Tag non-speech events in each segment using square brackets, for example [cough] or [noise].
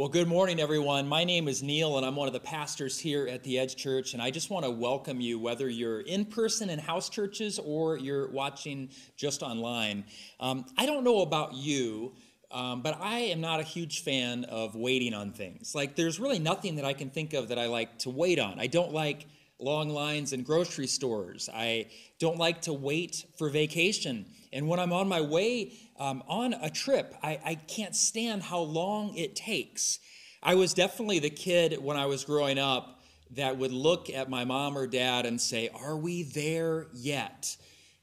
Well, good morning, everyone. My name is Neil, and I'm one of the pastors here at the Edge Church. And I just want to welcome you, whether you're in person in house churches or you're watching just online. Um, I don't know about you, um, but I am not a huge fan of waiting on things. Like, there's really nothing that I can think of that I like to wait on. I don't like long lines in grocery stores. I don't like to wait for vacation. And when I'm on my way um, on a trip, I, I can't stand how long it takes. I was definitely the kid when I was growing up that would look at my mom or dad and say, Are we there yet?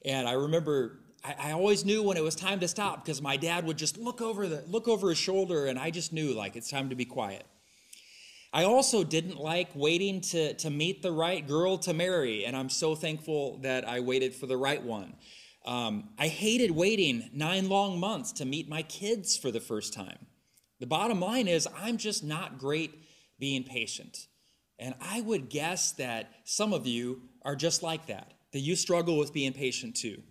And I remember I, I always knew when it was time to stop because my dad would just look over the look over his shoulder and I just knew like it's time to be quiet. I also didn't like waiting to, to meet the right girl to marry, and I'm so thankful that I waited for the right one. Um, I hated waiting nine long months to meet my kids for the first time. The bottom line is, I'm just not great being patient. And I would guess that some of you are just like that, that you struggle with being patient too.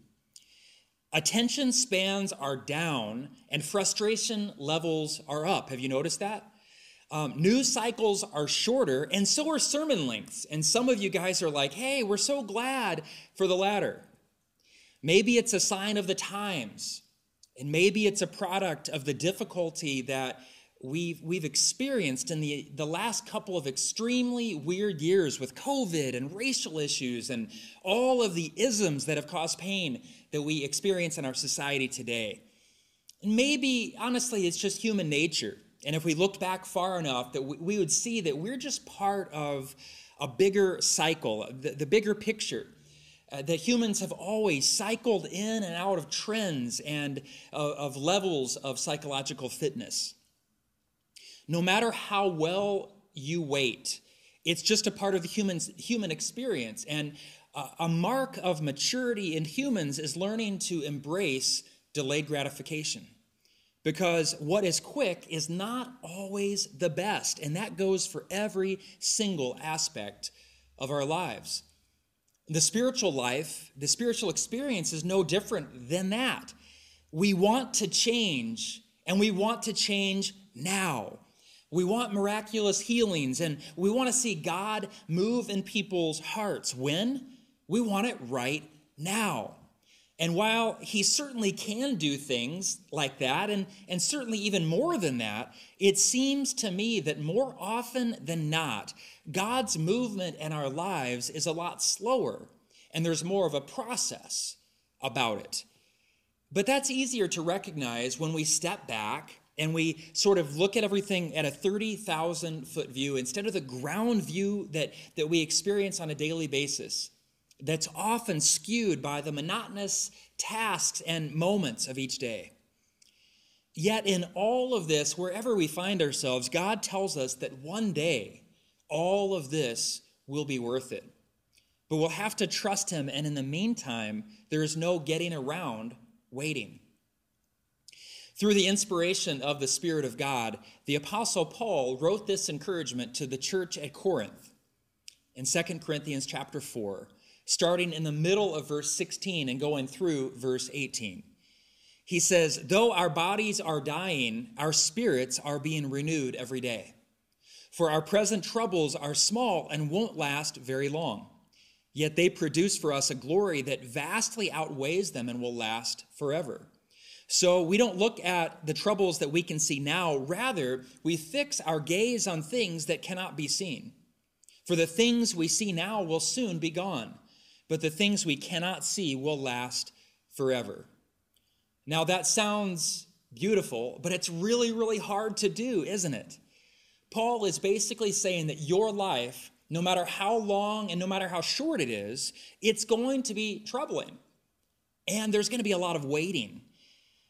Attention spans are down and frustration levels are up. Have you noticed that? Um, news cycles are shorter, and so are sermon lengths. And some of you guys are like, hey, we're so glad for the latter. Maybe it's a sign of the times, and maybe it's a product of the difficulty that we've, we've experienced in the, the last couple of extremely weird years with COVID and racial issues and all of the isms that have caused pain that we experience in our society today. And maybe, honestly, it's just human nature. And if we looked back far enough, that we, would see that we're just part of a bigger cycle, the, the bigger picture uh, that humans have always cycled in and out of trends and uh, of levels of psychological fitness. No matter how well you wait, it's just a part of the human's, human experience. And uh, a mark of maturity in humans is learning to embrace delayed gratification. Because what is quick is not always the best. And that goes for every single aspect of our lives. The spiritual life, the spiritual experience is no different than that. We want to change, and we want to change now. We want miraculous healings, and we want to see God move in people's hearts. When? We want it right now. And while he certainly can do things like that, and, and certainly even more than that, it seems to me that more often than not, God's movement in our lives is a lot slower, and there's more of a process about it. But that's easier to recognize when we step back and we sort of look at everything at a 30,000 foot view instead of the ground view that, that we experience on a daily basis, that's often skewed by the monotonous tasks and moments of each day. Yet, in all of this, wherever we find ourselves, God tells us that one day, all of this will be worth it. But we'll have to trust him, and in the meantime, there is no getting around waiting. Through the inspiration of the Spirit of God, the Apostle Paul wrote this encouragement to the church at Corinth in 2 Corinthians chapter 4, starting in the middle of verse 16 and going through verse 18. He says, Though our bodies are dying, our spirits are being renewed every day. For our present troubles are small and won't last very long. Yet they produce for us a glory that vastly outweighs them and will last forever. So we don't look at the troubles that we can see now. Rather, we fix our gaze on things that cannot be seen. For the things we see now will soon be gone, but the things we cannot see will last forever. Now, that sounds beautiful, but it's really, really hard to do, isn't it? Paul is basically saying that your life, no matter how long and no matter how short it is, it's going to be troubling. And there's going to be a lot of waiting.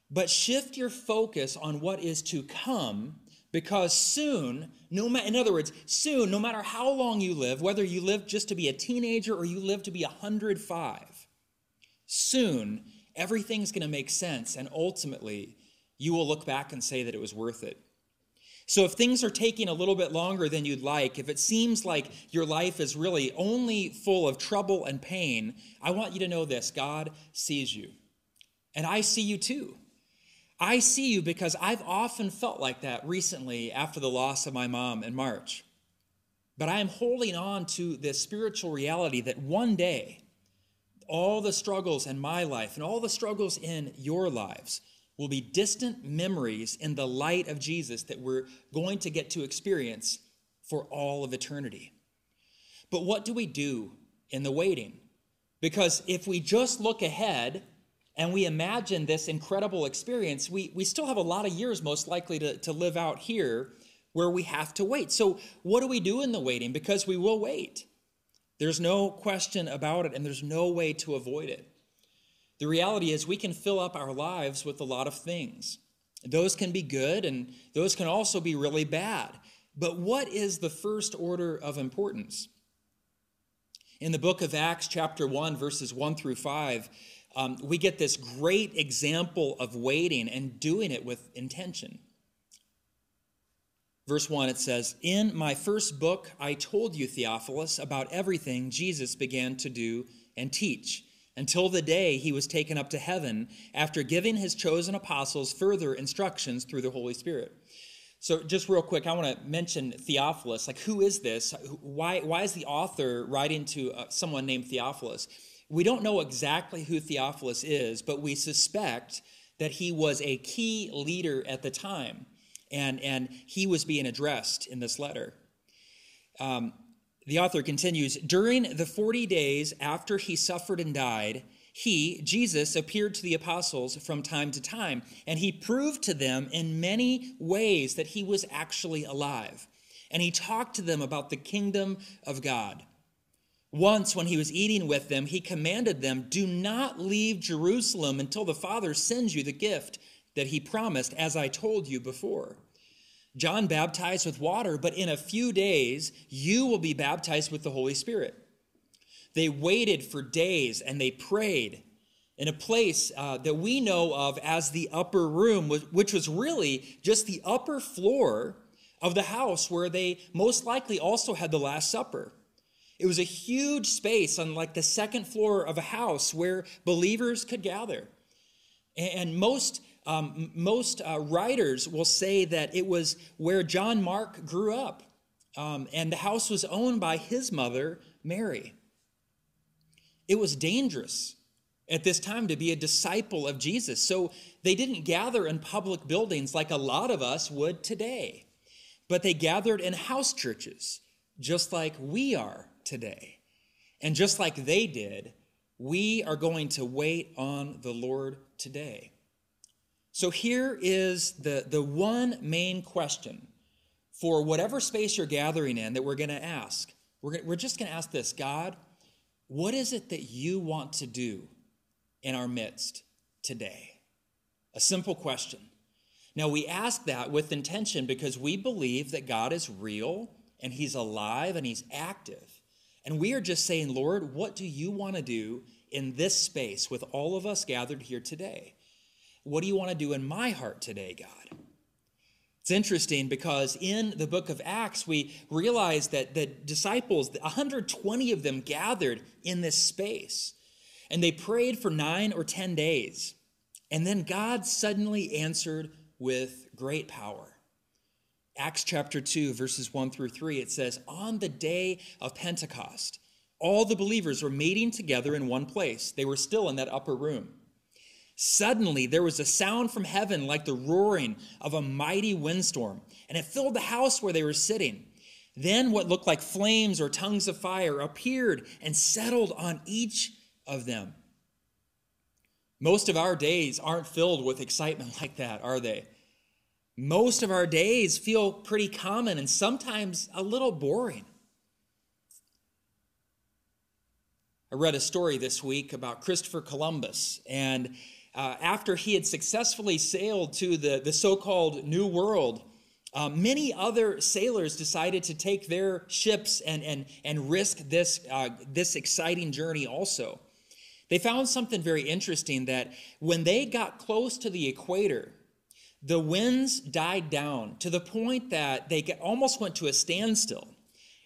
But shift your focus on what is to come because soon, no ma- in other words, soon, no matter how long you live, whether you live just to be a teenager or you live to be 105, soon everything's going to make sense and ultimately you will look back and say that it was worth it. So, if things are taking a little bit longer than you'd like, if it seems like your life is really only full of trouble and pain, I want you to know this God sees you. And I see you too. I see you because I've often felt like that recently after the loss of my mom in March. But I am holding on to this spiritual reality that one day, all the struggles in my life and all the struggles in your lives will be distant memories in the light of Jesus that we're going to get to experience for all of eternity. But what do we do in the waiting? Because if we just look ahead and we imagine this incredible experience, we, we still have a lot of years most likely to, to live out here where we have to wait. So, what do we do in the waiting? Because we will wait. There's no question about it, and there's no way to avoid it. The reality is, we can fill up our lives with a lot of things. Those can be good, and those can also be really bad. But what is the first order of importance? In the book of Acts, chapter 1, verses 1 through 5, um, we get this great example of waiting and doing it with intention. Verse 1, it says, In my first book, I told you, Theophilus, about everything Jesus began to do and teach until the day he was taken up to heaven after giving his chosen apostles further instructions through the Holy Spirit. So, just real quick, I want to mention Theophilus. Like, who is this? Why, why is the author writing to uh, someone named Theophilus? We don't know exactly who Theophilus is, but we suspect that he was a key leader at the time and, and he was being addressed in this letter. Um, the author continues During the 40 days after he suffered and died, he, Jesus, appeared to the apostles from time to time, and he proved to them in many ways that he was actually alive. And he talked to them about the kingdom of God. Once, when he was eating with them, he commanded them, Do not leave Jerusalem until the Father sends you the gift that he promised, as I told you before. John baptized with water, but in a few days you will be baptized with the Holy Spirit. They waited for days and they prayed in a place uh, that we know of as the upper room, which was really just the upper floor of the house where they most likely also had the Last Supper. It was a huge space on like the second floor of a house where believers could gather. And most um, most uh, writers will say that it was where John Mark grew up, um, and the house was owned by his mother, Mary. It was dangerous at this time to be a disciple of Jesus, so they didn't gather in public buildings like a lot of us would today, but they gathered in house churches, just like we are today. And just like they did, we are going to wait on the Lord today. So here is the, the one main question for whatever space you're gathering in that we're going to ask. We're, we're just going to ask this God, what is it that you want to do in our midst today? A simple question. Now, we ask that with intention because we believe that God is real and He's alive and He's active. And we are just saying, Lord, what do you want to do in this space with all of us gathered here today? What do you want to do in my heart today, God? It's interesting because in the book of Acts, we realize that the disciples, 120 of them gathered in this space, and they prayed for nine or 10 days. And then God suddenly answered with great power. Acts chapter 2, verses 1 through 3, it says, On the day of Pentecost, all the believers were meeting together in one place. They were still in that upper room. Suddenly, there was a sound from heaven like the roaring of a mighty windstorm, and it filled the house where they were sitting. Then, what looked like flames or tongues of fire appeared and settled on each of them. Most of our days aren't filled with excitement [laughs] like that, are they? Most of our days feel pretty common and sometimes a little boring. I read a story this week about Christopher Columbus, and uh, after he had successfully sailed to the, the so called New World, uh, many other sailors decided to take their ships and, and, and risk this, uh, this exciting journey also. They found something very interesting that when they got close to the equator, the winds died down to the point that they almost went to a standstill.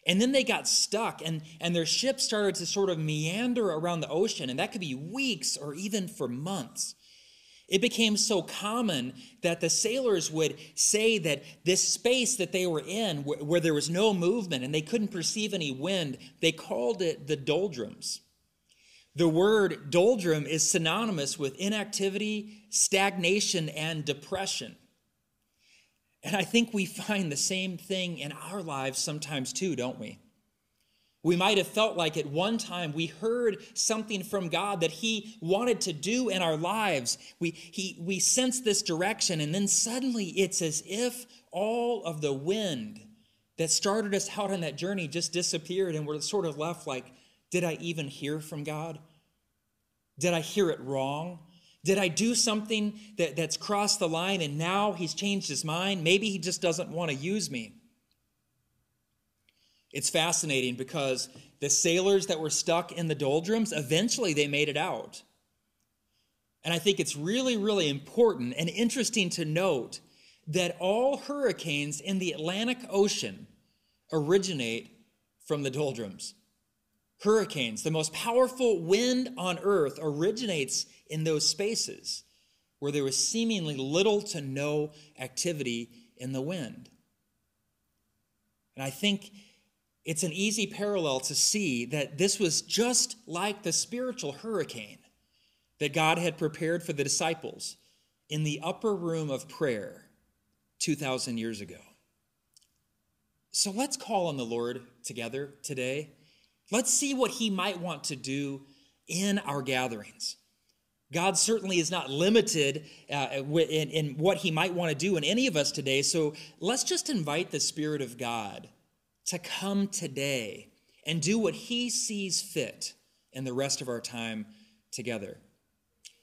And then they got stuck, and, and their ship started to sort of meander around the ocean, and that could be weeks or even for months. It became so common that the sailors would say that this space that they were in, where, where there was no movement and they couldn't perceive any wind, they called it the doldrums. The word doldrum is synonymous with inactivity, stagnation, and depression. And I think we find the same thing in our lives sometimes too, don't we? We might have felt like at one time we heard something from God that He wanted to do in our lives. We, he, we sensed this direction, and then suddenly it's as if all of the wind that started us out on that journey just disappeared, and we're sort of left like, did I even hear from God? Did I hear it wrong? Did I do something that, that's crossed the line and now he's changed his mind? Maybe he just doesn't want to use me. It's fascinating because the sailors that were stuck in the doldrums, eventually they made it out. And I think it's really, really important and interesting to note that all hurricanes in the Atlantic Ocean originate from the doldrums. Hurricanes, the most powerful wind on earth, originates in those spaces where there was seemingly little to no activity in the wind. And I think it's an easy parallel to see that this was just like the spiritual hurricane that God had prepared for the disciples in the upper room of prayer 2,000 years ago. So let's call on the Lord together today. Let's see what He might want to do in our gatherings. God certainly is not limited uh, in, in what He might want to do in any of us today. So let's just invite the Spirit of God to come today and do what He sees fit in the rest of our time together.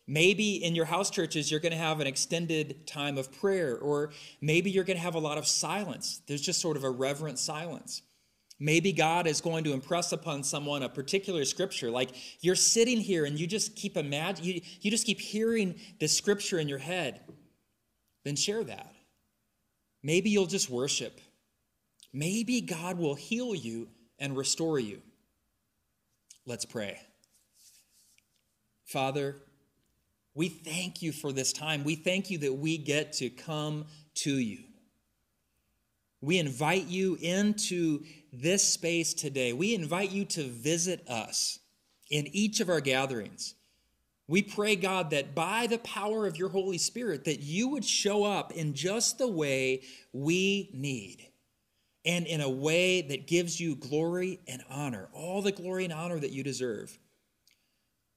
Maybe in your house churches, you're going to have an extended time of prayer, or maybe you're going to have a lot of silence. There's just sort of a reverent silence. Maybe God is going to impress upon someone a particular scripture. Like you're sitting here and you just keep imagine you, you just keep hearing this scripture in your head. Then share that. Maybe you'll just worship. Maybe God will heal you and restore you. Let's pray. Father, we thank you for this time. We thank you that we get to come to you. We invite you into this space today. We invite you to visit us in each of our gatherings. We pray, God, that by the power of your Holy Spirit, that you would show up in just the way we need and in a way that gives you glory and honor, all the glory and honor that you deserve.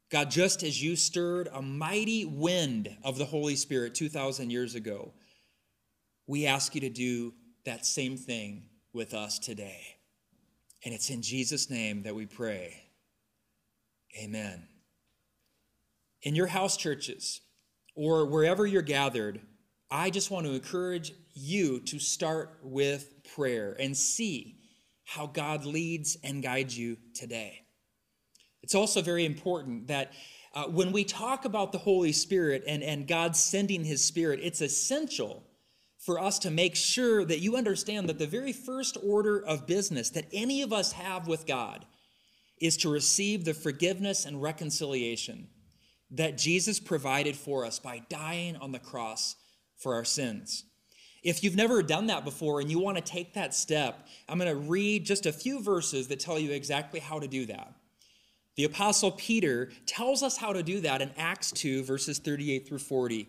God, just as you stirred a mighty wind of the Holy Spirit 2,000 years ago, we ask you to do that same thing with us today. And it's in Jesus' name that we pray. Amen. In your house churches or wherever you're gathered, I just want to encourage you to start with prayer and see how God leads and guides you today. It's also very important that uh, when we talk about the Holy Spirit and, and God sending His Spirit, it's essential for us to make sure that you understand that the very first order of business that any of us have with God is to receive the forgiveness and reconciliation that Jesus provided for us by dying on the cross for our sins. If you've never done that before and you want to take that step, I'm going to read just a few verses that tell you exactly how to do that. The Apostle Peter tells us how to do that in Acts 2, verses 38 through 40.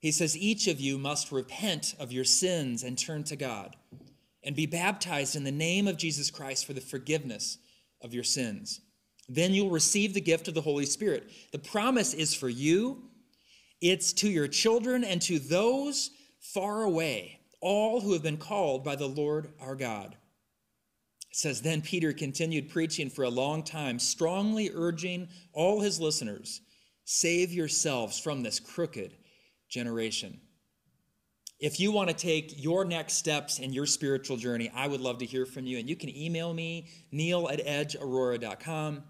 He says, Each of you must repent of your sins and turn to God, and be baptized in the name of Jesus Christ for the forgiveness of your sins. Then you'll receive the gift of the Holy Spirit. The promise is for you, it's to your children and to those far away, all who have been called by the Lord our God. It says, Then Peter continued preaching for a long time, strongly urging all his listeners, Save yourselves from this crooked generation. If you want to take your next steps in your spiritual journey, I would love to hear from you. And you can email me, neil at edgeaurora.com.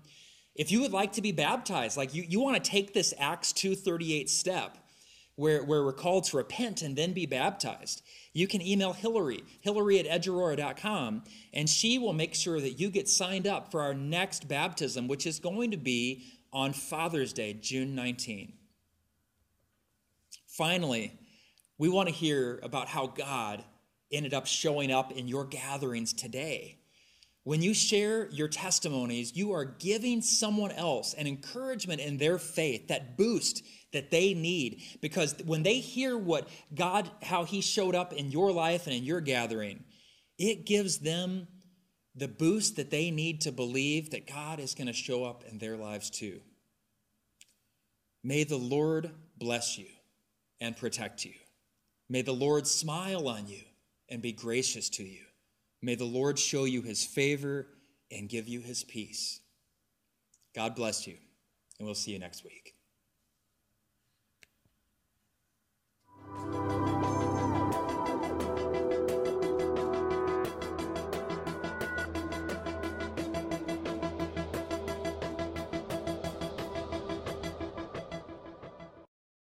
If you would like to be baptized, like you, you want to take this Acts 238 step, where, where we're called to repent and then be baptized, you can email Hillary, hillary at edgeaurora.com, and she will make sure that you get signed up for our next baptism, which is going to be on Father's Day, June 19. Finally, we want to hear about how God ended up showing up in your gatherings today. When you share your testimonies, you are giving someone else an encouragement in their faith, that boost that they need. Because when they hear what God, how He showed up in your life and in your gathering, it gives them the boost that they need to believe that God is going to show up in their lives too. May the Lord bless you and protect you. May the Lord smile on you and be gracious to you. May the Lord show you his favor and give you his peace. God bless you, and we'll see you next week.